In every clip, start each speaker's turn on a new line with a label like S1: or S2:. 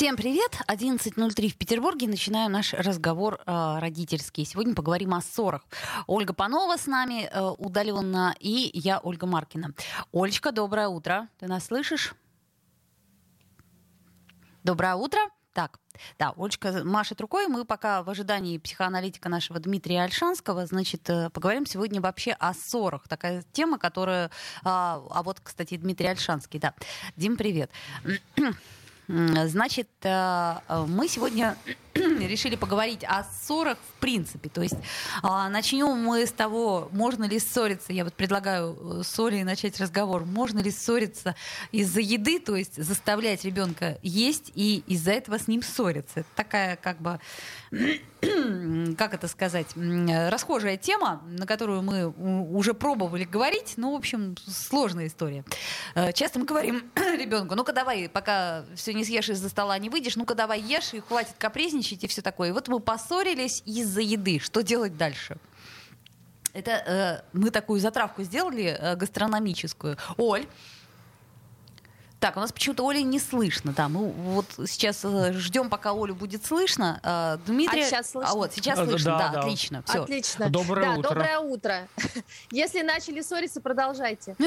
S1: Всем привет! 11.03 в Петербурге. Начинаем наш разговор э, родительский. Сегодня поговорим о ссорах. Ольга Панова с нами э, удаленно и я, Ольга Маркина. Олечка, доброе утро. Ты нас слышишь? Доброе утро. Так, да, Олечка машет рукой. Мы пока в ожидании психоаналитика нашего Дмитрия Альшанского, значит, э, поговорим сегодня вообще о ссорах. Такая тема, которая... А, а вот, кстати, Дмитрий Альшанский, да. Дим, привет. Значит, э, мы сегодня решили поговорить о ссорах в принципе. То есть а, начнем мы с того, можно ли ссориться. Я вот предлагаю э, с Олей начать разговор. Можно ли ссориться из-за еды, то есть заставлять ребенка есть и из-за этого с ним ссориться. Это такая как бы как это сказать, расхожая тема, на которую мы уже пробовали говорить, ну, в общем, сложная история. Э, часто мы говорим ребенку, ну-ка давай, пока все не съешь из-за стола, не выйдешь, ну-ка давай ешь, и хватит капризничать, и все такое. И вот мы поссорились из-за еды. Что делать дальше? Это э, мы такую затравку сделали э, гастрономическую. Оль, так, у нас почему-то Оли не слышно. Да, мы вот сейчас э, ждем, пока Олю будет слышно. Э, Дмитрий...
S2: А сейчас слышно?
S1: А вот, сейчас слышно, да, да, отлично. Все.
S2: Отлично.
S3: Доброе
S2: да,
S3: утро.
S2: Доброе утро. Если начали ссориться, продолжайте.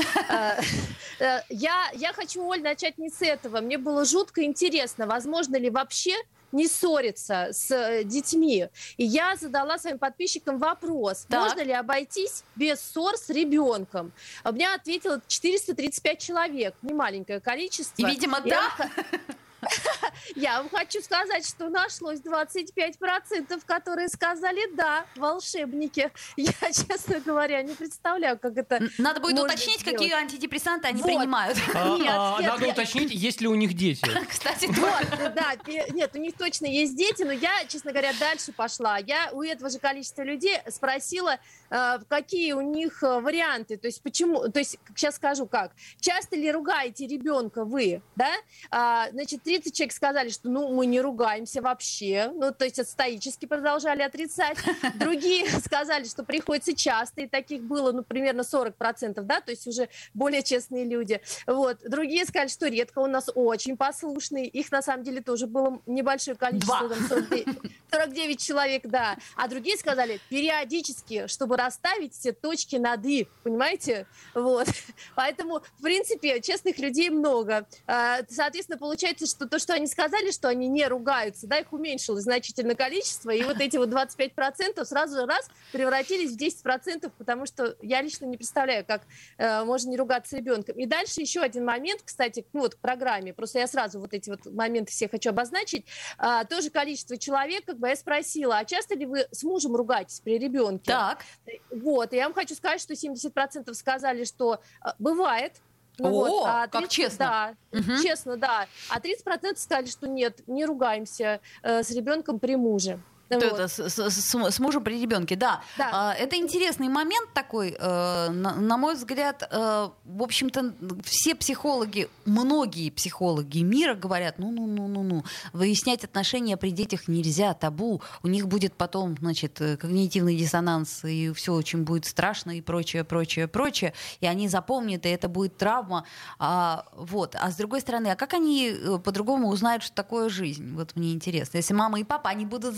S2: Э, я, я хочу, Оль, начать не с этого. Мне было жутко интересно, возможно ли вообще не ссориться с э, детьми. И я задала своим подписчикам вопрос,
S1: Так.
S2: можно ли обойтись без ссор с ребенком. А Мне ответило 435 человек, не маленькое количество.
S1: И, видимо,
S2: Я
S1: да.
S2: Я вам хочу сказать, что нашлось 25%, которые сказали «да», волшебники. Я, честно говоря, не представляю, как это
S1: Надо будет уточнить,
S2: сделать.
S1: какие антидепрессанты они
S2: Вот.
S1: принимают.
S3: А,
S2: Нет,
S3: а,
S2: нет,
S3: надо
S2: нет.
S3: уточнить, есть ли у них дети.
S1: Кстати,
S2: Вот, да, нет, у них точно есть дети, но я, честно говоря, дальше пошла. Я у этого же количества людей спросила, э, какие у них э, варианты, то есть почему, то есть сейчас скажу как. Часто ли ругаете ребенка вы, да? А, значит, 30 человек сказали, что ну мы не ругаемся вообще, ну то есть стоически продолжали отрицать. Другие сказали, что приходится часто, и таких было, ну примерно 40%, да, то есть уже более честные люди. Вот. Другие сказали, что редко у нас очень послушные. Их на самом деле тоже было небольшое количество,
S1: Два.
S2: там, 49, 49 человек, да. А другие сказали периодически, чтобы расставить все точки над «и», понимаете? Вот. Поэтому, в принципе, честных людей много. А, Соответственно, получается, что то, что они сказали, что они не ругаются, да, их уменьшилось значительное количество, и вот эти вот 25% сразу же раз превратились в 10%, потому что я лично не представляю, как э, можно не ругаться с ребенком. И дальше еще один момент, кстати, ну вот к программе, просто я сразу вот эти вот моменты все хочу обозначить. А, тоже количество человек, как бы я спросила, а часто ли вы с мужем ругаетесь при ребенке?
S1: так.
S2: Вот, и я вам хочу сказать, что 70% сказали, что э, бывает. Ну
S1: О,
S2: вот, а
S1: как честно.
S2: Да,
S1: Мгм.
S2: честно, да. А 30% сказали, что нет, не ругаемся э, с ребенком при муже.
S1: Вот это с, с- с- мужем при ребенке, да.
S2: Да.
S1: А, это интересный момент такой, э, на, на мой взгляд, э, в общем-то, все психологи, многие психологи мира говорят, ну, ну, ну, ну, ну, выяснять отношения при детях нельзя, табу, у них будет потом, значит, э, когнитивный диссонанс, и все очень будет страшно, и прочее, прочее, прочее, и они запомнят, и это будет травма, а, вот. А с другой стороны, а как они по-другому узнают, что такое жизнь? Вот мне интересно. Если мама и папа, они будут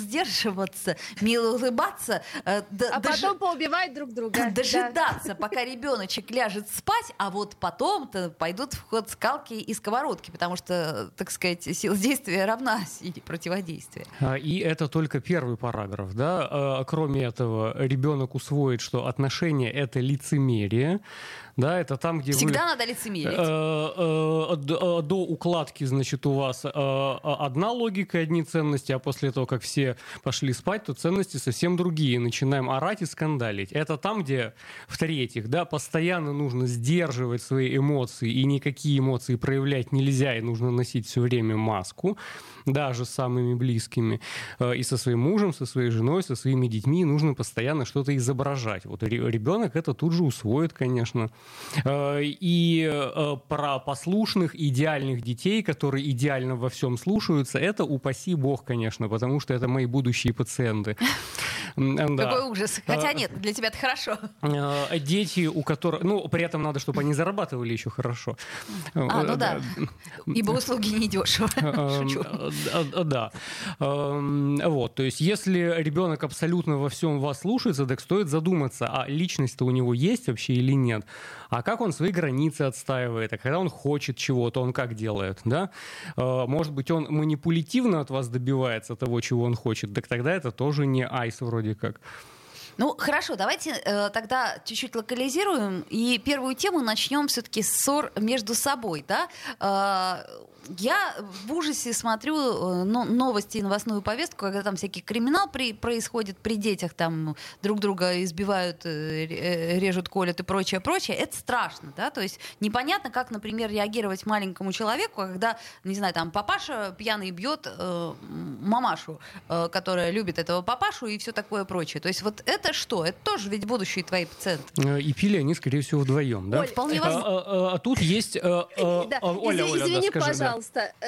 S1: сдерживаться, мило улыбаться, э, д-
S2: А
S1: дожи-
S2: потом поубивать друг друга. Да.
S1: дожидаться, пока ребеночек ляжет спать, а вот потом-то пойдут в ход скалки и сковородки, потому что, так сказать, сила действия равна силе противодействия.
S3: А, И это только первый параграф, да. А, Кроме этого, ребенок усвоит, что отношения это лицемерие, да, это там, где
S1: Всегда
S3: вы
S1: надо лицемерить.
S3: э, э, э, до укладки, значит, у вас э, одна логика и одни ценности, а после того, как все пошли спать, то ценности совсем другие. Начинаем орать и скандалить. Это там, где, в-третьих, да, постоянно нужно сдерживать свои эмоции, и никакие эмоции проявлять нельзя, и нужно носить все время маску, даже с самыми близкими. Э, и со своим мужем, со своей женой, со своими детьми нужно постоянно что-то изображать. Вот ребенок это тут же усвоит, конечно. Э, и э, про послушных, идеальных детей, которые идеально во всем слушаются, это упаси бог, конечно, потому что это мои будущие пациенты.
S1: Какой ужас. Хотя нет, для тебя это хорошо.
S3: Дети, у которых... Ну, при этом надо, чтобы они зарабатывали еще хорошо.
S1: А, ну да. Ибо услуги не дешево. Шучу.
S3: Да. Вот, то есть если ребенок абсолютно во всем вас слушается, так стоит задуматься, а личность-то у него есть вообще или нет? А как он свои границы отстаивает? А когда он хочет чего-то, он как делает? Да? Э, может быть, он манипулятивно от вас добивается того, чего он хочет? Так тогда это тоже не айс вроде как.
S1: Ну, хорошо, давайте э, тогда чуть-чуть локализируем и первую тему начнем все-таки с ссор между собой, да? Э, я в ужасе смотрю ну, новости и новостную повестку, когда там всякий криминал при, происходит при детях, там друг друга избивают, э, э, режут, колят и прочее, прочее. Это страшно, да, то есть непонятно, как, например, реагировать маленькому человеку, когда, не знаю, там папаша пьяный бьет э, мамашу, э, которая любит этого папашу и все такое прочее. То есть вот это что? Это тоже ведь будущие твои пациенты.
S3: И пили они, скорее всего, вдвоем, да? Оль,
S1: вполне возможно. А,
S3: а, а, а тут есть... А, а,
S2: да. Оля, Оля, Извини, да, скажи, пожалуйста. Да.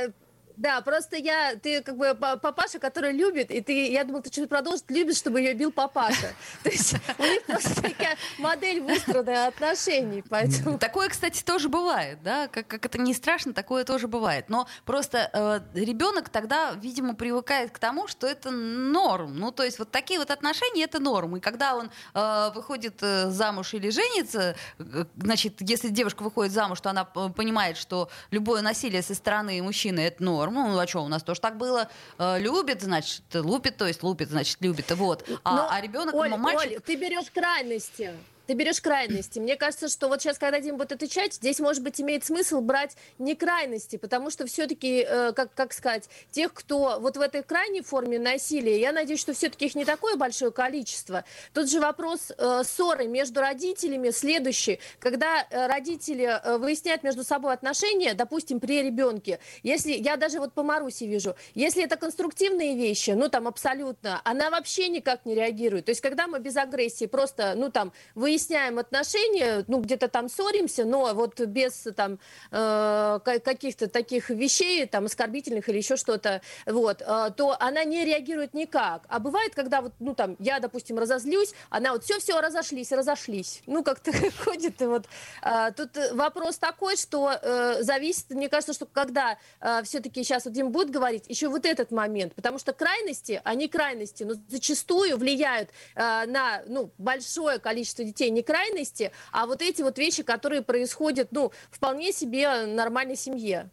S2: Да, просто я, ты как бы папаша, который любит, и ты, я думала, ты что-то продолжишь, любишь, чтобы ее бил папаша. То есть у них просто такая модель выстроенная отношений, поэтому...
S1: Такое, кстати, тоже бывает, да, как, как это не страшно, такое тоже бывает. Но просто э, ребенок тогда, видимо, привыкает к тому, что это норм. Ну, то есть вот такие вот отношения — это норм. И когда он э, выходит э, замуж или женится, э, значит, если девушка выходит замуж, то она понимает, что любое насилие со стороны мужчины — это норм норм. Ну, а что, у нас тоже так было. Э, любит, значит, лупит, то есть лупит, значит, любит. Вот. А,
S2: Но,
S1: а ребенок,
S2: Оль,
S1: мальчик...
S2: Оль, ты берешь крайности ты берешь крайности. Мне кажется, что вот сейчас, когда Дим будет отвечать, здесь, может быть, имеет смысл брать не крайности, потому что все-таки, э, как, как сказать, тех, кто вот в этой крайней форме насилия, я надеюсь, что все-таки их не такое большое количество. Тут же вопрос э, ссоры между родителями следующий. Когда э, родители э, выясняют между собой отношения, допустим, при ребенке, если, я даже вот по Марусе вижу, если это конструктивные вещи, ну там абсолютно, она вообще никак не реагирует. То есть, когда мы без агрессии просто, ну там, выясняем выясняем отношения, ну, где-то там ссоримся, но вот без там э, каких-то таких вещей, там, оскорбительных или еще что-то, вот, э, то она не реагирует никак. А бывает, когда вот, ну, там, я, допустим, разозлюсь, она вот все-все, разошлись, разошлись. Ну, как-то ходит, и вот. Э, тут вопрос такой, что э, зависит, мне кажется, что когда э, все-таки сейчас вот Дим будет говорить, еще вот этот момент, потому что крайности, они крайности, но зачастую влияют э, на, ну, большое количество детей, не крайности, а вот эти вот вещи, которые происходят, ну, вполне себе нормальной семье.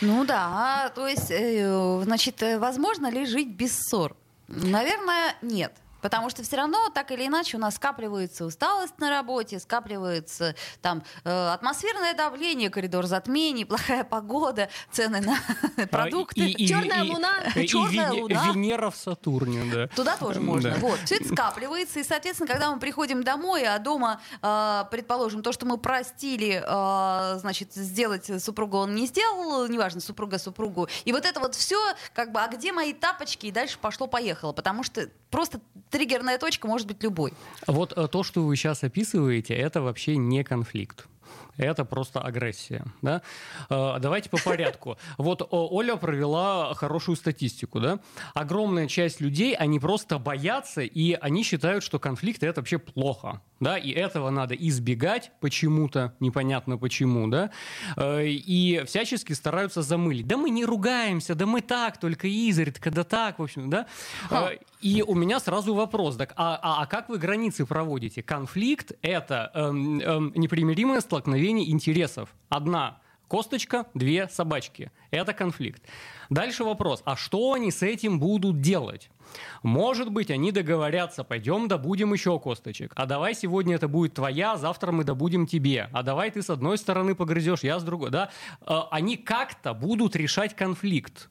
S1: Ну да, то есть, э, значит, э, возможно ли жить без ссор? Наверное, нет. Потому что все равно, так или иначе, у нас скапливается усталость на работе, скапливается там э, атмосферное давление, коридор затмений, плохая погода, цены на продукты.
S2: И, и, черная луна.
S3: Черная луна. Венера в Сатурне, да.
S1: Туда тоже можно. Вот. Все это скапливается. И, соответственно, когда мы приходим домой, а дома, э, предположим, то, что мы простили, э, значит, сделать супругу он не сделал, неважно, супруга супругу. И вот это вот все, как бы, а где мои тапочки? И дальше пошло-поехало. Потому что просто триггерная точка может быть любой.
S3: Вот э, то, что вы сейчас описываете, это вообще не конфликт это просто агрессия. Да? Э, давайте по порядку. Вот Оля провела хорошую статистику. Да? Огромная часть людей, они просто боятся, и они считают, что конфликты это вообще плохо. Да? И этого надо избегать почему-то, непонятно почему. Да? Э, и всячески стараются замылить. Да мы не ругаемся, да мы так, только изредка, да так, в общем. Да? Ха. Э, и у меня сразу вопрос, так, а, а, а как вы границы проводите? Конфликт — это эм, эм, непримиримое столкновение интересов. Одна косточка, две собачки. Это конфликт. Дальше вопрос, а что они с этим будут делать? Может быть, они договорятся, пойдем добудем еще косточек. А давай сегодня это будет твоя, а завтра мы добудем тебе. А давай ты с одной стороны погрызешь, я с другой. Да? А, они как-то будут решать конфликт.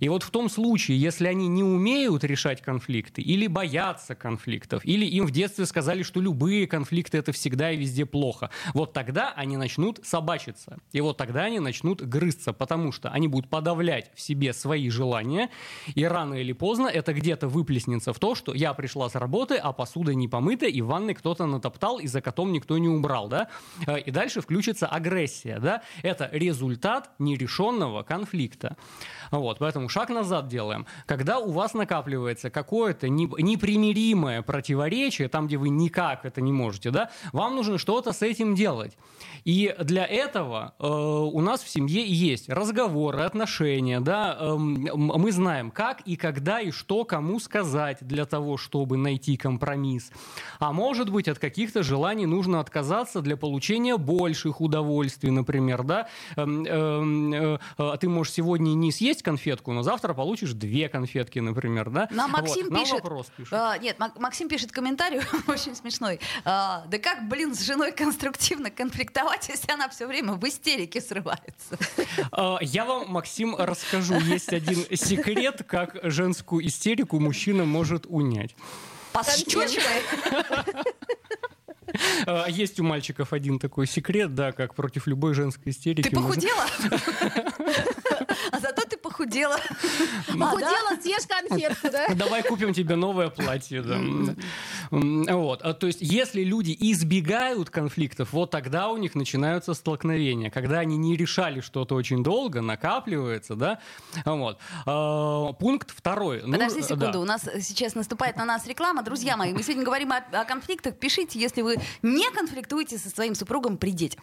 S3: И вот в том случае, если они не умеют решать конфликты, или боятся конфликтов, или им в детстве сказали, что любые конфликты это всегда и везде плохо, вот тогда они начнут собачиться. И вот тогда они начнут грызться, потому что они будут подавлять в себе свои желания, и рано или поздно это где-то выплеснется в то, что я пришла с работы, а посуда не помыта, и в ванной кто-то натоптал, и за котом никто не убрал, да? Э, и дальше включится агрессия, да? Это результат нерешенного конфликта. Вот, поэтому шаг назад делаем. Когда у вас накапливается какое-то непримиримое противоречие, там, где вы никак это не можете, да, вам нужно что-то с этим делать. И для этого э, у нас в семье есть разговоры, отношения, да, э, мы знаем, как и когда и что кому сказать для того, чтобы найти компромисс. А может быть, от каких-то желаний нужно отказаться для получения больших удовольствий, например, да. Э, э, э, ты можешь сегодня не съесть конфетку, но завтра получишь две конфетки, например, да.
S1: Нам Максим вот. пишет. Нам вопрос пишет. А, нет, Максим пишет комментарий очень смешной. А, да как, блин, с женой конструктивно конфликтовать если она все время в истерике срывается?
S3: А, я вам, Максим, расскажу. Есть один секрет, как женскую истерику мужчина может унять.
S1: Пощечиной?
S3: А, есть у мальчиков один такой секрет, да, как против любой женской истерики.
S1: Ты похудела? А зато ты похудела.
S2: Похудела, съешь конфетку, да?
S3: Давай купим тебе новое платье. Да. Вот. А, то есть, если люди избегают конфликтов, вот тогда у них начинаются столкновения. Когда они не решали что-то очень долго, накапливается, да. Вот. А, пункт второй.
S1: Ну, Подожди секунду, да. у нас сейчас наступает на нас реклама. Друзья мои, мы сегодня говорим о, о конфликтах. Пишите, если вы не конфликтуете со своим супругом при детях.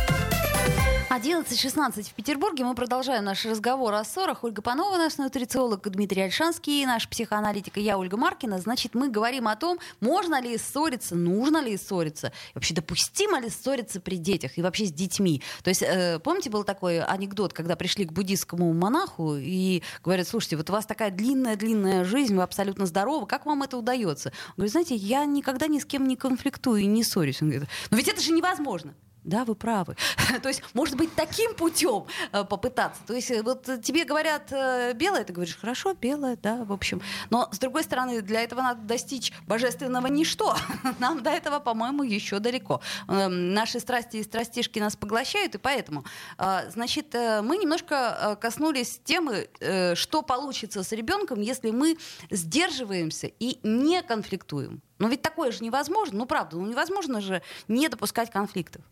S1: 11.16 в Петербурге. Мы продолжаем наш разговор о ссорах. Ольга Панова, наш нутрициолог, Дмитрий Альшанский, наш психоаналитик, и я, Ольга Маркина. Значит, мы говорим о том, можно ли ссориться, нужно ли ссориться, и вообще допустимо ли ссориться при детях и вообще с детьми. То есть, э, помните, был такой анекдот, когда пришли к буддийскому монаху и говорят, слушайте, вот у вас такая длинная-длинная жизнь, вы абсолютно здоровы, как вам это удается? Он говорит, знаете, я никогда ни с кем не конфликтую и не ссорюсь. Он говорит, но ведь это же невозможно. Да, вы правы. То есть, может быть, таким путем э, попытаться. То есть, э, вот тебе говорят э, белое, ты говоришь, хорошо, белое, да, в общем. Но, с другой стороны, для этого надо достичь божественного ничто. Нам до этого, по-моему, еще далеко. Эм, наши страсти и страстишки нас поглощают, и поэтому, значит, мы немножко коснулись темы, что получится с ребенком, если мы сдерживаемся и не конфликтуем. Но ведь такое же невозможно. Ну, правда, ну невозможно же не допускать конфликтов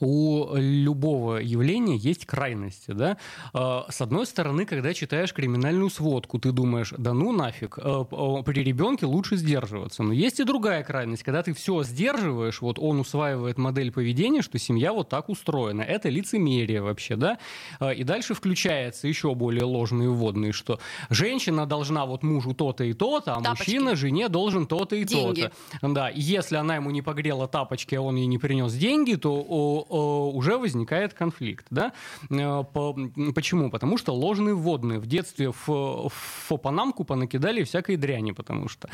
S3: у любого явления есть крайности. Да? А, с одной стороны, когда читаешь криминальную сводку, ты думаешь, да ну нафиг, а, а, при ребенке лучше сдерживаться. Но есть и другая крайность, когда ты все сдерживаешь, вот он усваивает модель поведения, что семья вот так устроена. Это лицемерие вообще, да? И дальше включается еще более ложные вводные, что женщина должна вот мужу то-то и то-то, а тапочки. мужчина жене должен то-то и то-то. Да, и если она ему не погрела тапочки, а он ей не принес деньги, то уже возникает конфликт. Да? Э, почему? Потому что ложные вводные. В детстве в, в Панамку понакидали всякой дряни, потому что.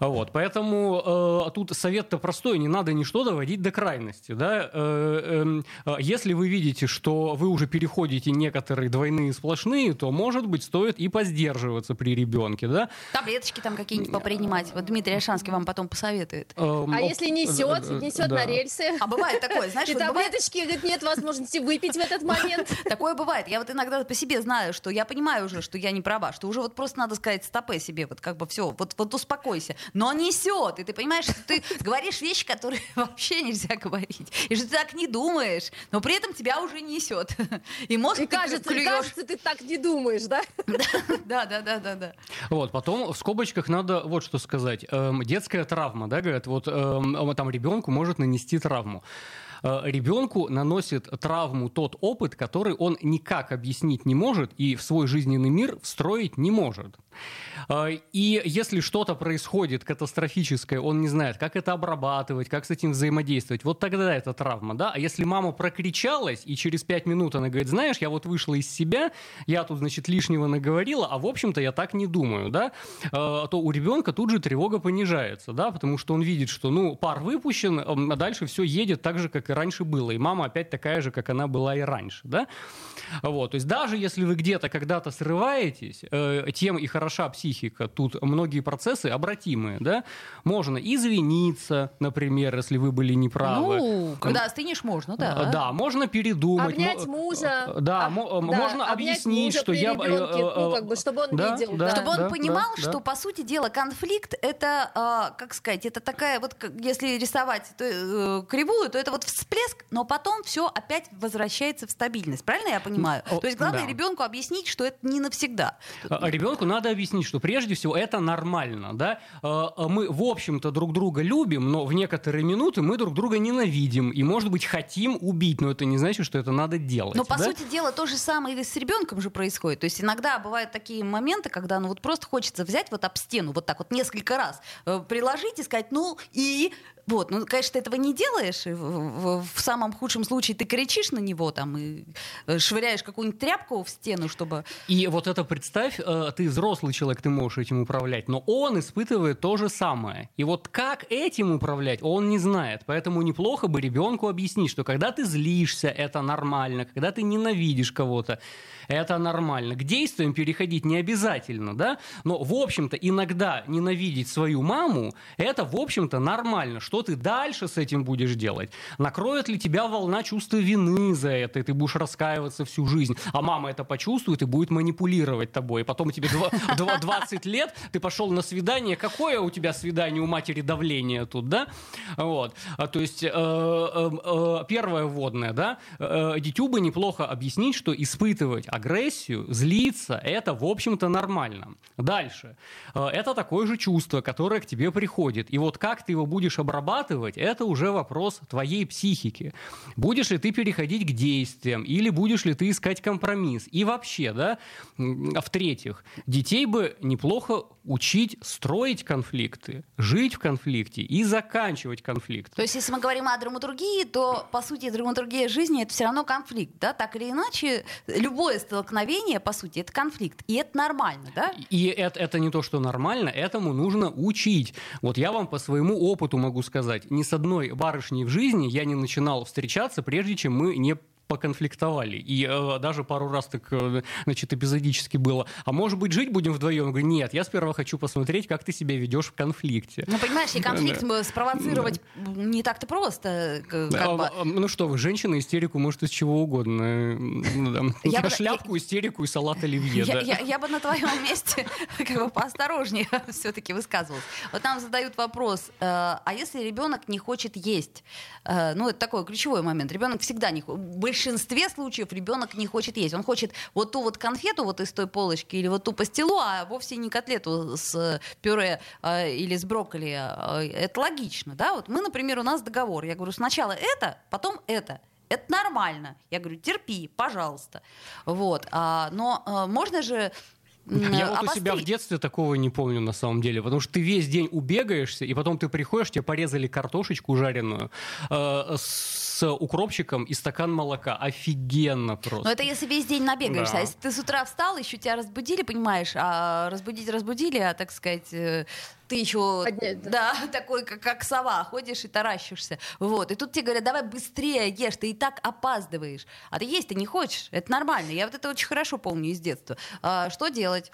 S3: Вот. Поэтому э, тут совет-то простой, не надо ничто доводить до крайности. Да? Э, эм, если вы видите, что вы уже переходите некоторые двойные сплошные, то, может быть, стоит и поздерживаться при ребенке. Да?
S1: Таблеточки там какие-нибудь попринимать. Вот Дмитрий Альшанский вам потом посоветует.
S2: Эм, а если несет, несет да. на рельсы?
S1: А бывает такое, знаешь,
S2: И
S1: вот бывает-
S2: таблеточки, говорит, нет возможности выпить в этот момент.
S1: Такое бывает. Я вот иногда по себе знаю, что я понимаю уже, что я не права, что уже вот просто надо сказать стопе себе, вот как бы все, вот, вот успокойся. Но несет, и ты понимаешь, что ты говоришь вещи, которые вообще нельзя говорить, и что ты так не думаешь, но при этом тебя уже несет. И мозг
S2: И
S1: ты
S2: кажется, и
S1: клюешь.
S2: кажется, ты так не думаешь, да?
S1: Да, да, да, да, да.
S3: Вот, потом в скобочках надо вот что сказать. Эм, детская травма, да, говорят, вот эм, там ребенку может нанести травму. Э, Ребенку наносит травму тот опыт, который он никак объяснить не может и в свой жизненный мир встроить не может. Э, И если что-то происходит катастрофическое, он не знает, как это обрабатывать, как с этим взаимодействовать, вот тогда это травма, да? А если мама прокричалась, и через пять минут она говорит, знаешь, я вот вышла из себя, я тут, значит, лишнего наговорила, а в общем-то я так не думаю, да? Э, То у ребенка тут же тревога понижается, да? Потому что он видит, что, ну, пар выпущен, а дальше все едет так же, как и раньше было, и мама опять такая же, как она была и раньше, да? Вот, то есть даже если вы где-то когда-то срываетесь, э, тем и хороша психика, тут многие процессы обратимые, да? Можно извиниться, например, если вы были неправы.
S1: Ну, когда остынешь, можно, да.
S3: Э, Да, можно передумать.
S2: Обнять мужа.
S3: э, Да,
S2: А,
S3: мо-
S2: да,
S3: можно
S2: обнять
S3: объяснить,
S2: мужа
S3: что
S2: при
S3: я... э,
S2: ребенке, ну, как бы, чтобы он
S3: да,
S2: видел,
S3: да,
S2: да.
S1: Чтобы он
S3: да,
S1: понимал,
S3: да,
S1: что,
S3: да.
S1: по сути дела, конфликт это, а, как сказать, это такая вот, если рисовать кривую, то это вот всплеск, но потом все опять возвращается в стабильность. Правильно я понимаю? То есть главное
S3: да.
S1: ребенку объяснить, что это не навсегда.
S3: А Ребенку надо объяснить, что прежде всего это нормально, да. Э, Мы, в общем-то, друг друга любим, но в некоторые минуты мы друг друга ненавидим и, может быть, хотим убить, но это не значит, что это надо делать.
S1: Но, по
S3: да?
S1: сути дела, то же самое и с ребенком же происходит. То есть иногда бывают такие моменты, когда ну вот просто хочется взять вот об стену вот так вот несколько раз, э, приложить и сказать, ну и... Вот, ну, конечно, ты этого не делаешь. в, в- в самом худшем случае ты кричишь на него там и э, швыряешь какую-нибудь тряпку в стену, чтобы...
S3: И вот это представь, э, ты взрослый человек, ты можешь этим управлять, но он испытывает то же самое. И вот как этим управлять, он не знает. Поэтому неплохо бы ребенку объяснить, что когда ты злишься, это нормально, когда ты ненавидишь кого-то, это нормально. К действиям переходить не обязательно, да? Но, в общем-то, иногда ненавидеть свою маму, это, в общем-то, нормально. Что ты дальше с этим будешь делать? Накроет ли тебя волна чувства вины за это, и ты будешь раскаиваться всю жизнь? А мама это почувствует и будет манипулировать тобой. И потом тебе два- два- 20 лет, ты пошел на свидание. Какое у тебя свидание у матери давление тут, да? Вот. А, То есть, э, э, э, первое вводное, да? Дитю бы неплохо объяснить, что испытывать агрессию, злиться, это, в общем-то, нормально. Дальше. Э, Это такое же чувство, которое к тебе приходит. И вот как ты его будешь обрабатывать, это уже вопрос твоей психики. Будешь ли ты переходить к действиям, или будешь ли ты искать компромисс? И вообще, да, в-третьих, детей бы неплохо учить строить конфликты, жить в конфликте и заканчивать конфликт.
S1: То есть, если мы говорим о драматургии, то, по сути, драматургия жизни — это все равно конфликт, да? Так или иначе, любое столкновение, по сути, это конфликт. И это нормально, да?
S3: И это, это не то, что нормально, этому нужно учить. Вот я вам по своему опыту могу сказать, ни с одной барышней в жизни я не начинал встречаться, прежде чем мы не поконфликтовали. И э, даже пару раз так, э, значит, эпизодически было. А может быть, жить будем вдвоем? Я говорю, нет, я сперва хочу посмотреть, как ты себя ведешь в конфликте.
S1: Ну, понимаешь, и конфликт мы спровоцировать не так-то просто. как
S3: А,
S1: бы.
S3: ну что вы, женщина истерику может из чего угодно. Э, ну да.
S1: Я бы-
S3: Шляпку, истерику и салат оливье.
S1: Я,
S3: да.
S1: я- я бы на твоем месте как бы поосторожнее все-таки высказывалась. Вот нам задают вопрос, э, а если ребенок не хочет есть? Э, ну, это такой ключевой момент. Ребенок всегда не хочет. В большинстве случаев ребенок не хочет есть. Он хочет вот ту вот конфету вот из той полочки или вот ту пастилу, а вовсе не котлету с э, пюре э, или с брокколи. Э, Это логично, да? Вот мы, например, у нас договор. Я говорю, сначала это, потом это. Это нормально. Я говорю, терпи, пожалуйста. Вот. А, но э, можно же
S3: Я вот у себя в
S1: обострить.
S3: детстве такого не помню на самом деле, потому что ты весь день убегаешься, и потом ты приходишь, тебе порезали картошечку жареную э, с укропчиком и стакан молока. Офигенно просто.
S1: Но это если весь день набегаешься.
S3: Да.
S1: А если ты с утра встал, еще тебя разбудили, понимаешь, а разбудить разбудили, а так сказать, э, ты еще
S2: Поднять, да.
S1: да, такой, как, как сова, ходишь и таращишься. Вот. И тут тебе говорят, давай быстрее ешь, ты и так опаздываешь. А ты есть ты не хочешь. Это нормально. Я вот это очень хорошо помню из детства. А, что делать?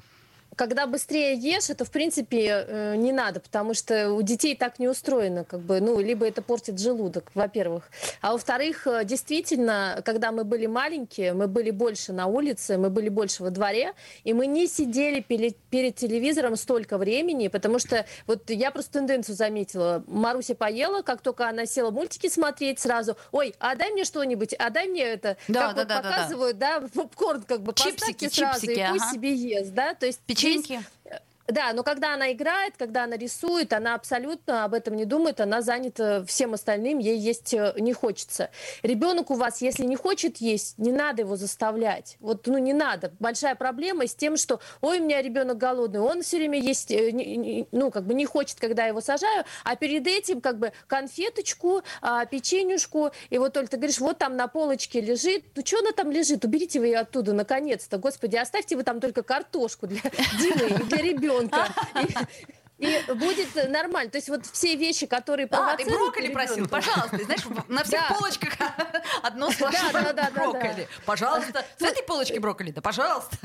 S2: Когда быстрее ешь, это, в принципе, э, не надо, потому что у детей так не устроено, как бы, ну, либо это портит желудок, во-первых. А во-вторых, э, действительно, когда мы были маленькие, мы были больше на улице, мы были больше во дворе, и мы не сидели перед, перед телевизором столько времени, потому что вот я просто тенденцию заметила. Маруся поела, как только она села мультики смотреть, сразу, ой, а дай мне что-нибудь, а дай мне это,
S1: Да,
S2: как
S1: да,
S2: вот
S1: да, да, да.
S2: показывают, да, попкорн как бы
S1: Чипсики,
S2: поставьте сразу,
S1: чипсики,
S2: и пусть
S1: ага.
S2: себе ест, да, то есть здесь
S1: Печеньки.
S2: Да, но когда она играет, когда она рисует, она абсолютно об этом не думает, она занята всем остальным, ей есть э, не хочется. Ребенок у вас, если не хочет есть, не надо его заставлять. Вот, ну, не надо. Большая проблема с тем, что, ой, у меня ребенок голодный, он все время есть, э, ну, как бы не хочет, когда я его сажаю, а перед этим, как бы, конфеточку, а, печенюшку, и вот, Оль, ты говоришь, вот там на полочке лежит, ну, что она там лежит? Уберите вы ее оттуда, наконец-то, господи, оставьте вы там только картошку для Димы и для ребенка. И, и будет нормально. То есть вот все вещи, которые
S1: А, ты брокколи
S2: ребенка-
S1: просил, пожалуйста. Знаешь, на всех
S2: Да.
S1: полочках одно сплошное
S2: да, да.
S1: брокколи. Пожалуйста. С этой полочки брокколи, да, пожалуйста.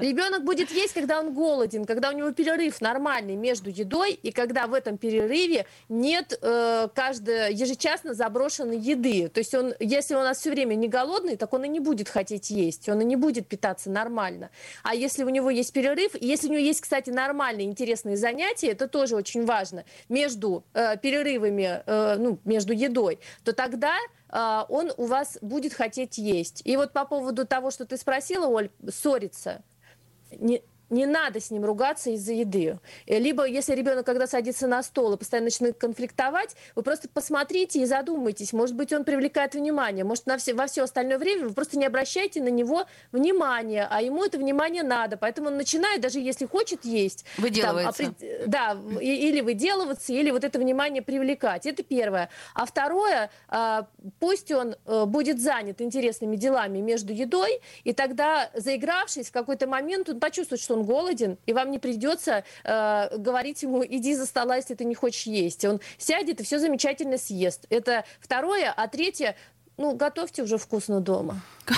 S2: Ребенок будет есть, когда он голоден, когда у него перерыв нормальный между едой, и когда в этом перерыве нет э, каждое ежечасно заброшенной еды. То есть он, если он у нас все время не голодный, так он и не будет хотеть есть, он и не будет питаться нормально. А если у него есть перерыв, и если у него есть, кстати, нормальные интересные занятия, это тоже очень важно, между э, перерывами, э, ну, между едой, то тогда а, он у вас будет хотеть есть. И вот по поводу того, что ты спросила, Оль, ссориться. Не, не надо с ним ругаться из-за еды. Э, Либо, если ребенок, когда садится на стол и постоянно начинает конфликтовать, вы просто посмотрите и задумайтесь. Может быть, он привлекает внимание. Может, на все, во все остальное время вы просто не обращаете на него внимания, а ему это внимание надо. Поэтому он начинает, даже если хочет есть, там,
S1: Выделывается.
S2: опред- да, в- и- или выделываться, или вот это внимание привлекать. Это первое. А второе, а, пусть он э, будет занят интересными делами между едой, и тогда, заигравшись, в какой-то момент он почувствует, что он голоден, и вам не придется э, говорить ему, иди за стола, если ты не хочешь есть. Он сядет и все замечательно съест. Это второе. А третье, ну, готовьте уже вкусно дома.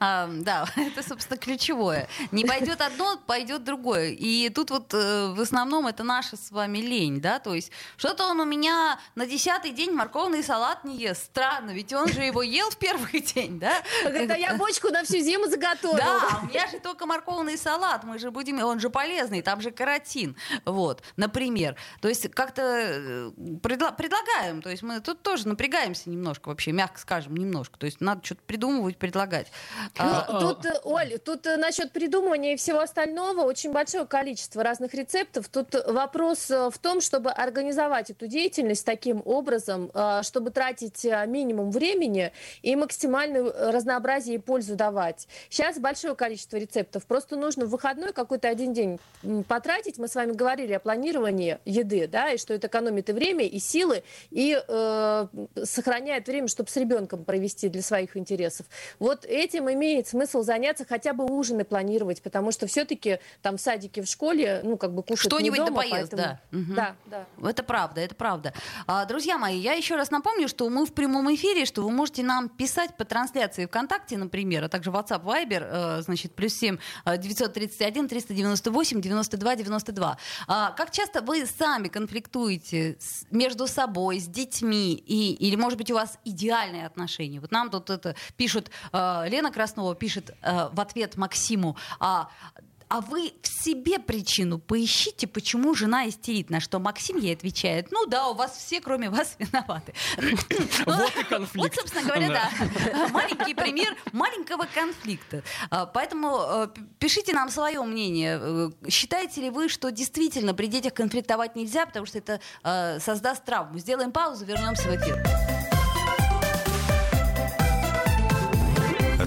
S1: А, да, это, собственно, ключевое. Не пойдет одно, пойдет другое. И тут вот э, в основном это наша с вами лень, да, то есть что-то он у меня на десятый день морковный салат не ест. Странно, ведь он же его ел в первый день, да?
S2: Это я бочку на всю зиму заготовила.
S1: Да, у меня же только морковный салат, мы же будем, он же полезный, там же каротин, вот, например. То есть как-то э, предла- предлагаем, то есть мы тут тоже напрягаемся немножко вообще, мягко скажем, немножко. То есть надо что-то придумывать, предлагать.
S2: Ну,
S1: А,
S2: тут, э, Оль, тут э, насчет придумывания и всего остального очень большое количество разных рецептов. Тут вопрос э, в том, чтобы организовать эту деятельность таким образом, чтобы тратить минимум времени и максимальное разнообразие и пользу давать. Сейчас большое количество рецептов. Просто нужно в выходной какой-то один день потратить. Мы с вами говорили о планировании еды, да, и что это экономит и время, и силы, и э, сохраняет время, чтобы с ребенком провести для своих интересов. Вот этим имеет смысл заняться, хотя бы ужины планировать, потому что все-таки там в садике, в школе, ну, как бы кушать
S1: Что-нибудь
S2: не дома,
S1: поест,
S2: поэтому-
S1: да. Мгм.
S2: Да, да.
S1: Это правда, это правда. А, Друзья мои, я еще раз напомню, что мы в прямом эфире, что вы можете нам писать по трансляции ВКонтакте, например, а также WhatsApp, Viber, э, значит, плюс 7 э, 931 398 92 92. А, Как часто вы сами конфликтуете между собой, с детьми, и, или, может быть, у вас идеальные отношения? Вот нам тут это пишут, э, Лена Краснова пишет э, в ответ Максиму, а, а вы в себе причину поищите, почему жена истерит. На что Максим ей отвечает, ну да, у вас все, кроме вас, виноваты.
S3: Вот и
S1: Вот,
S3: конфликт.
S1: собственно говоря, да. Маленький пример маленького конфликта. Поэтому э, п- пишите нам свое мнение. Считаете ли вы, что действительно при детях конфликтовать нельзя, потому что это создаст травму? Сделаем паузу, вернемся в эфир.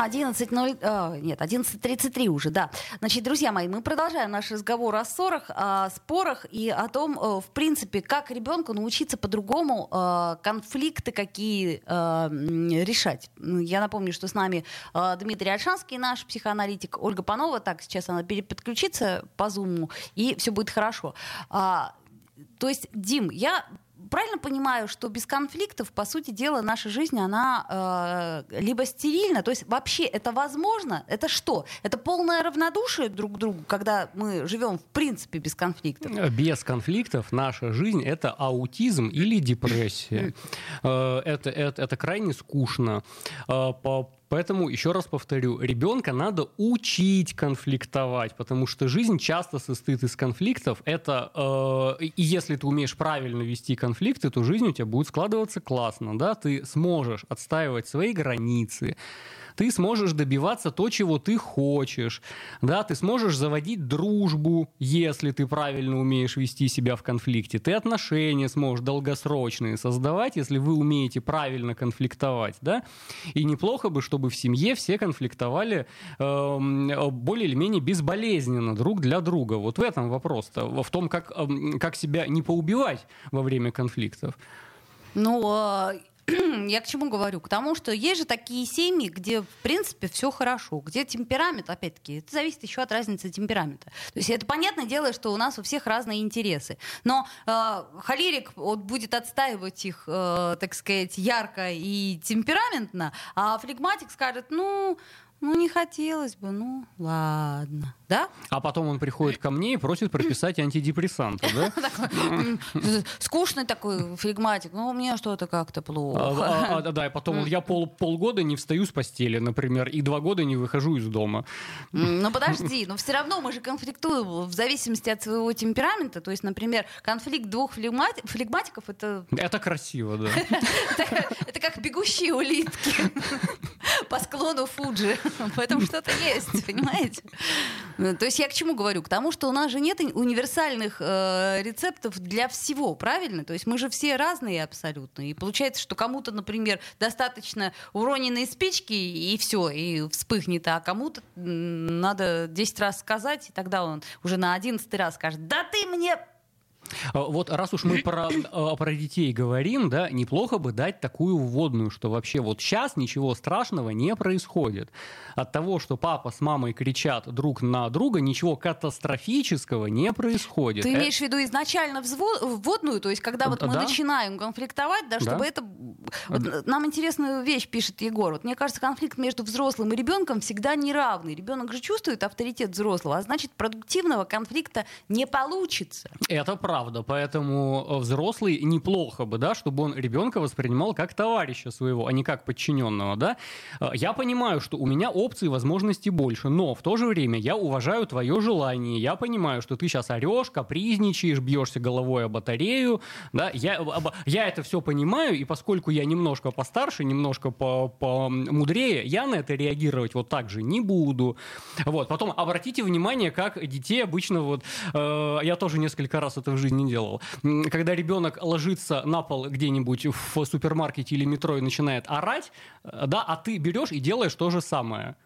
S1: 11.0... Э, нет, 11.33 уже, да. Значит, друзья мои, мы продолжаем наш разговор о ссорах, о спорах и о том, э, в принципе, как ребенку научиться по-другому э, конфликты какие э, решать. Я напомню, что с нами Дмитрий Альшанский, наш психоаналитик, Ольга Панова. Так, сейчас она переподключится по зуму, и все будет хорошо. А, то есть, Дим, я правильно понимаю, что без конфликтов, по сути дела, наша жизнь, она э, либо стерильна, то есть вообще это возможно? Это что? Это полное равнодушие друг к другу, когда мы живем в принципе без конфликтов?
S3: Без конфликтов наша жизнь — это аутизм или депрессия. Э, это, это, это крайне скучно. Э, по Поэтому, еще раз повторю, ребенка надо учить конфликтовать, потому что жизнь часто состоит из конфликтов. Это, э, и если ты умеешь правильно вести конфликты, то жизнь у тебя будет складываться классно, да, ты сможешь отстаивать свои границы, ты сможешь добиваться то, чего ты хочешь, да, ты сможешь заводить дружбу, если ты правильно умеешь вести себя в конфликте, ты отношения сможешь долгосрочные создавать, если вы умеете правильно конфликтовать, да, и неплохо бы, чтобы в семье все конфликтовали э, более или менее безболезненно друг для друга. Вот в этом вопрос-то, в том, как, э, как себя не поубивать во время конфликтов.
S1: Ну, а, я к чему говорю? К тому, что есть же такие семьи, где, в принципе, все хорошо, где темперамент, опять-таки, это зависит еще от разницы темперамента. То есть это понятное дело, что у нас у всех разные интересы. Но э, холерик вот, будет отстаивать их, э, так сказать, ярко и темпераментно, а флегматик скажет, ну, ну, не хотелось бы, ну, ладно. Да?
S3: А потом он приходит ко мне и просит прописать антидепрессанты, да?
S1: Скучный такой флегматик, ну, у меня что-то как-то плохо.
S3: А, а, да, и потом я полгода не встаю с постели, например, и два года не выхожу из дома.
S1: Ну, подожди, но все равно мы же конфликтуем в зависимости от своего темперамента. То есть, например, конфликт двух флегматиков — это...
S3: Это красиво, да.
S1: Это как бегущие улитки по склону Фуджи. В этом что-то есть, понимаете? То есть я к чему говорю? К тому, что у нас же нет универсальных э, рецептов для всего, правильно? То есть мы же все разные абсолютно. И получается, что кому-то, например, достаточно уроненной спички, и все, и вспыхнет, а кому-то надо 10 раз сказать, и тогда он уже на 11 раз скажет, да ты мне
S3: вот раз уж мы про, а, про детей говорим, да, неплохо бы дать такую вводную, что вообще вот сейчас ничего страшного не происходит. От того, что папа с мамой кричат друг на друга, ничего катастрофического не происходит.
S1: Ты имеешь в виду изначально вводную, то есть когда вот мы да? начинаем конфликтовать, да, чтобы да? это... Вот нам интересную вещь пишет Егор. Вот мне кажется, конфликт между взрослым и ребенком всегда неравный. Ребенок же чувствует авторитет взрослого, а значит продуктивного конфликта не получится.
S3: Это правда правда, поэтому э, взрослый неплохо бы, да, чтобы он ребенка воспринимал как товарища своего, а не как подчиненного, да. Э, я понимаю, что у меня опций и возможностей больше, но в то же время я уважаю твое желание, я понимаю, что ты сейчас орешь, капризничаешь, бьешься головой о батарею, да, я, я это все понимаю, и поскольку я немножко постарше, немножко помудрее, я на это реагировать вот так же не буду. Вот, потом обратите внимание, как детей обычно вот, э, я тоже несколько раз это в жизни не делал. Когда ребенок ложится на пол где-нибудь в супермаркете или метро и начинает орать, э, да, а ты берешь и делаешь то же самое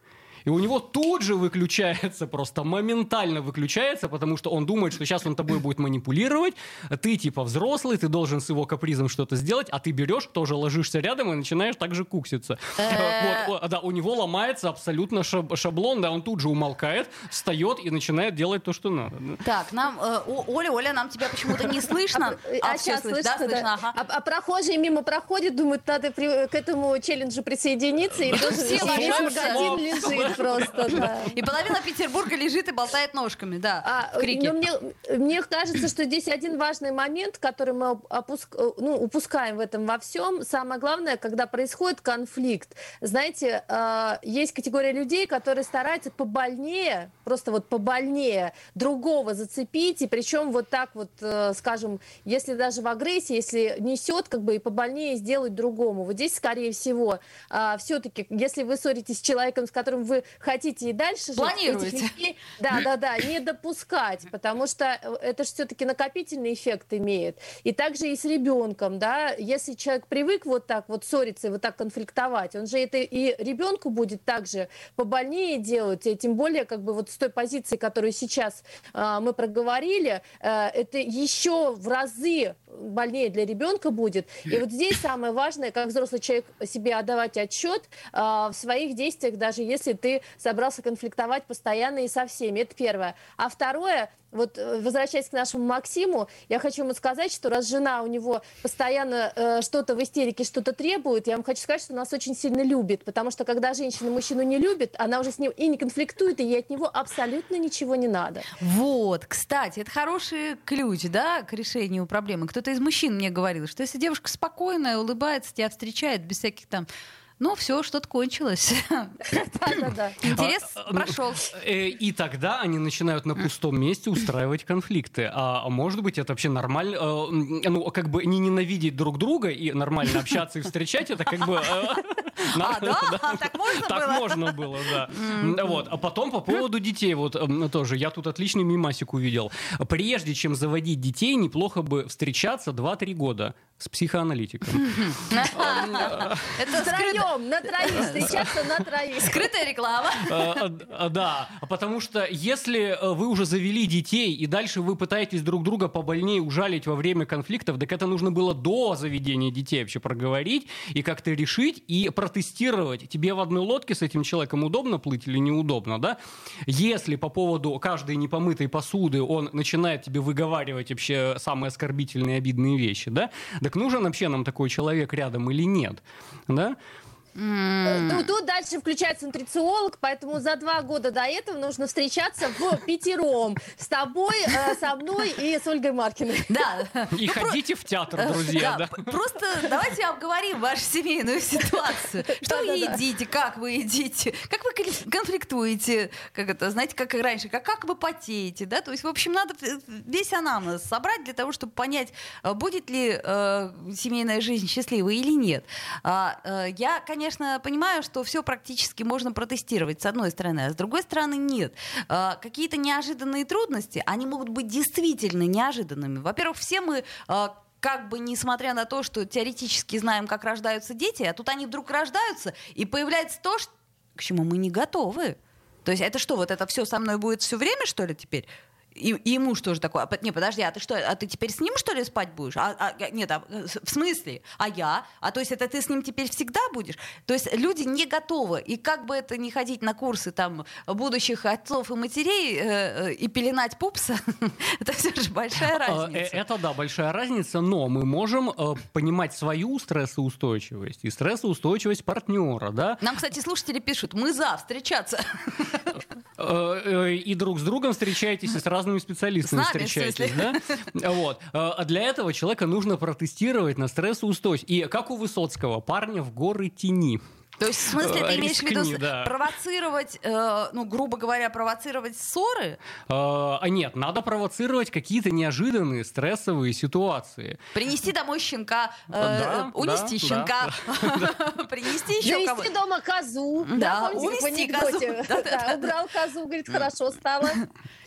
S3: и у него тут же выключается, просто моментально выключается, потому что он думает, что сейчас он тобой будет манипулировать, ты типа взрослый, ты должен с его капризом что-то сделать, а ты берешь, тоже ложишься рядом и начинаешь так же кукситься. Э. Вот, да, у него ломается абсолютно шаблон, да, он тут же умолкает, встает и начинает делать то, что надо.
S1: Так, нам, э, Оля, Оля, нам тебя почему-то не слышно.
S2: А, а сейчас слышно, да, слышно, ага. а, а прохожие мимо проходят, думают, надо при, к этому челленджу присоединиться, и тоже весь магазин лежит просто, да.
S1: И половина Петербурга лежит и болтает ножками, да, а, в крике.
S2: Но мне, мне кажется, что здесь один важный момент, который мы опуск, ну, упускаем в этом во всем. Самое главное, когда происходит конфликт. Знаете, э, есть категория людей, которые стараются побольнее, просто вот побольнее другого зацепить, и причем вот так вот, э, скажем, если даже в агрессии, если несет, как бы и побольнее сделать другому. Вот здесь, скорее всего, э, все-таки, если вы ссоритесь с человеком, с которым вы вы хотите и дальше жить,
S1: Планируете.
S2: этих людей, да, да, да, не допускать, потому что это же все-таки накопительный эффект имеет. И также и с ребенком, да, если человек привык вот так вот ссориться и вот так конфликтовать, он же это и ребенку будет также побольнее делать, и тем более как бы вот с той позиции, которую сейчас э, мы проговорили, э, это еще в разы больнее для ребенка будет. И вот здесь самое важное, как взрослый человек себе отдавать отчет э, в своих действиях, даже если ты собрался конфликтовать постоянно и со всеми. Это первое. А второе, вот э, возвращаясь к нашему Максиму, я хочу ему сказать, что раз жена у него постоянно э, что-то в истерике, что-то требует, я вам хочу сказать, что нас очень сильно любит, потому что когда женщина мужчину не любит, она уже с ним и не конфликтует, и ей от него абсолютно ничего не надо.
S1: Вот, кстати, это хороший ключ, да, к решению проблемы. Кто-то из мужчин мне говорил, что если девушка спокойная, улыбается, тебя встречает без всяких там ну, все, что-то кончилось.
S2: Да-да-да.
S1: Интерес
S3: А, а,
S1: прошел.
S3: Э, И тогда они начинают на пустом месте устраивать конфликты. А а может быть, это вообще нормально? э, Ну, как бы не ненавидеть друг друга и нормально общаться и встречать, это как бы... э,
S1: А, да? Так можно
S3: Так
S1: было?
S3: можно было, да. Вот. А потом по поводу детей, вот м, тоже, я тут отличный мимасик увидел. Прежде чем заводить детей, неплохо бы встречаться 2-3 года с психоаналитиком.
S1: Это
S2: Втроем, на троих, встречаться на троих.
S1: скрытая реклама.
S3: Э, э, Да, потому что если э, вы уже завели детей, и дальше вы пытаетесь друг друга побольнее ужалить во время конфликтов, так это нужно было до заведения детей вообще проговорить и как-то решить и протестировать, тебе в одной лодке с этим человеком удобно плыть или неудобно, да? Если по поводу каждой непомытой посуды он начинает тебе выговаривать вообще самые оскорбительные, обидные вещи, да? Так нужен вообще нам такой человек рядом или нет, да?
S2: Тут, тут дальше включается нутрициолог, поэтому за два года до этого нужно встречаться в пятером. С тобой, э, со мной и с Ольгой Маркиной.
S1: Да.
S3: И ходите в театр, друзья, да?
S1: п- Просто давайте обговорим вашу семейную ситуацию. Что вы едите, как вы едите, как вы кон- конфликтуете, как это, знаете, как и раньше, как, как вы потеете, да? То есть, в общем, надо э, весь анамнез собрать для того, чтобы понять, э, будет ли э, семейная жизнь счастливой или нет. А, э, я, конечно, понимаю, что все практически можно протестировать, с одной стороны, а с другой стороны нет. А, Какие-то неожиданные трудности, они могут быть действительно неожиданными. Во-первых, все мы а, как бы несмотря на то, что теоретически знаем, как рождаются дети, а тут они вдруг рождаются, и появляется то, к чему мы не готовы. То есть это что, вот это все со мной будет все время, что ли, теперь? И, и ему что же такое? А, не, подожди, а ты что, а ты теперь с ним, что ли, спать будешь? А, а, нет, а, в смысле? А я? А то есть это ты с ним теперь всегда будешь? То есть люди не готовы. И как бы это не ходить на курсы там будущих отцов и матерей э, э, и пеленать пупса, это все же большая
S3: А, э,
S1: разница.
S3: Это да, большая разница, но мы можем э, понимать свою стрессоустойчивость и стрессоустойчивость партнера, да,
S1: Нам, кстати, слушатели пишут, мы за встречаться.
S3: Э, и друг с другом встречаетесь, и с разными специалистами
S1: С нами,
S3: встречаетесь, да? Вот. Э, А для этого человека нужно протестировать на стрессоустойчивость. И как у Высоцкого, парня в горы тени.
S1: То есть, в смысле, ты
S3: Э,
S1: имеешь в виду
S3: да.
S1: провоцировать, э, ну, грубо говоря, провоцировать ссоры?
S3: Э, А нет, надо провоцировать какие-то неожиданные стрессовые ситуации.
S1: Принести домой щенка, э,
S3: Да,
S1: унести
S3: да,
S1: щенка, принести еще
S2: Завести
S1: кого-то.
S2: дома козу.
S1: Да, унести козу.
S2: Убрал козу, говорит, хорошо стало.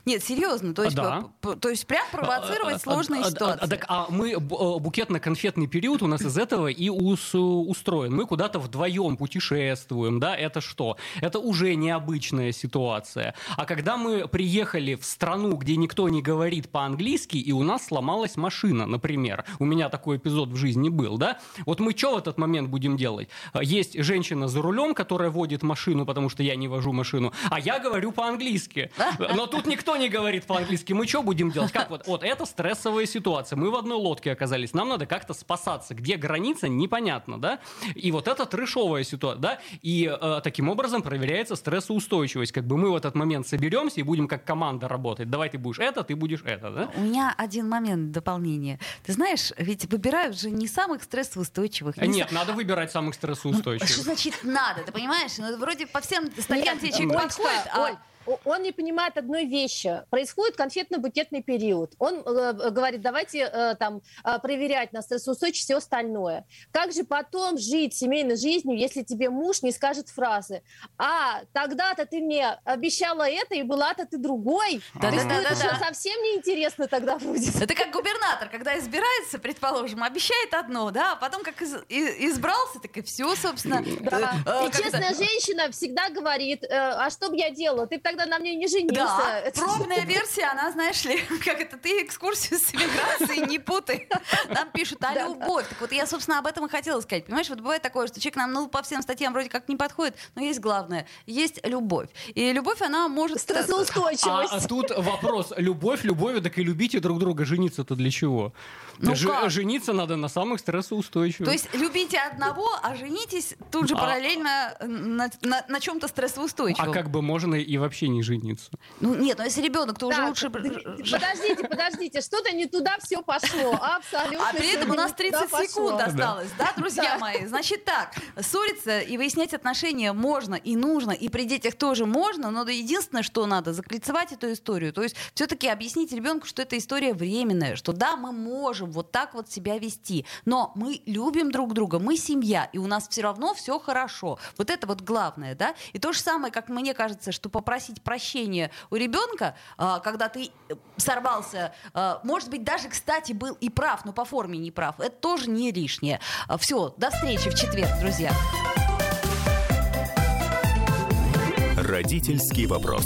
S1: Нет, серьезно, то есть,
S3: Да.
S1: то есть прям провоцировать сложные
S3: А, а, а,
S1: ситуации.
S3: Так, а мы э, букетно-конфетный период у нас из этого и ус- устроен. Мы куда-то вдвоем путешествуем, да, это что? Это уже необычная ситуация. А когда мы приехали в страну, где никто не говорит по-английски, и у нас сломалась машина, например, у меня такой эпизод в жизни был, да, вот мы что в этот момент будем делать? А, Есть женщина за рулем, которая водит машину, потому что я не вожу машину, а я говорю по-английски. Но тут никто не говорит по-английски. Мы что будем делать? Как вот? Вот это стрессовая ситуация. Мы в одной лодке оказались. Нам надо как-то спасаться. Где граница, непонятно, да? И вот это трешовая ситуация, да? И э, таким образом проверяется стрессоустойчивость. Как бы мы в этот момент соберемся и будем как команда работать. Давай ты будешь это, ты будешь это, да?
S1: У меня один момент дополнения. Ты знаешь, ведь выбирают же не самых стрессоустойчивых. не
S3: Нет, надо выбирать самых
S1: Ну, Что
S3: стрессоустойчивых.
S1: значит надо? Ты понимаешь? Ну, это вроде по всем статьям тебе человек подходит, а-
S2: Оль, он не понимает одной вещи. Происходит конфетно-букетный период. Он э, говорит, давайте э, там э, проверять на стрессоустойчивость все остальное. Как же потом жить семейной жизнью, если тебе муж не скажет фразы? А, тогда-то ты мне обещала это, и была-то ты другой.
S1: Да,
S2: То
S1: да,
S2: есть,
S1: да, да,
S2: это
S1: да.
S2: совсем неинтересно тогда будет.
S1: Это как губернатор, когда избирается, предположим, обещает одно, да, а потом как из- избрался, так и все, собственно.
S2: Да.
S1: э,
S2: И честная женщина всегда говорит, э, а что бы я делала? Ты б тогда на мне не женился.
S1: Да,
S2: Это-
S1: пробная версия, она, знаешь ли, как это, ты экскурсию с эмиграцией не путай. Нам пишут, а любовь. Так вот я, собственно, об этом и хотела сказать. Понимаешь, вот бывает такое, что человек нам, ну, по всем статьям вроде как не подходит, но есть главное, есть любовь. И любовь, она может...
S3: А,
S2: Стрессоустойчивость.
S3: а тут вопрос. Любовь, любовью, так и любите друг друга. Жениться-то для чего?
S1: Ну
S3: Жи-
S1: как?
S3: Жениться надо на самых стрессоустойчивых.
S1: То есть любите одного, а женитесь тут же
S3: А-
S1: параллельно на, на- на чем-то
S3: А
S1: стрессоустойчивом.
S3: как бы можно и вообще не жениться?
S1: Ну нет, ну если ребенок, то уже
S2: Так,
S1: лучше...
S2: д- Подождите, подождите, что-то не туда все пошло. Абсолютно.
S1: А при этом у нас
S2: не туда
S1: 30 секунд
S2: пошло.
S1: осталось, да, друзья
S2: Да.
S1: мои? Значит так, ссориться и выяснять отношения можно и нужно, и при детях тоже можно, но единственное, что надо, закольцевать эту историю. То есть все-таки объяснить ребенку, что эта история временная, что да, мы можем вот так вот себя вести, но мы любим друг друга, мы семья, и у нас все равно все хорошо. Вот это вот главное, да? И то же самое, как мне кажется, что попросить прощения у ребенка, а, когда ты э, сорвался, а, может быть, даже, кстати, был и прав, но по форме не прав, это тоже не лишнее. Все, до встречи в четверг, друзья.
S4: Родительский вопрос.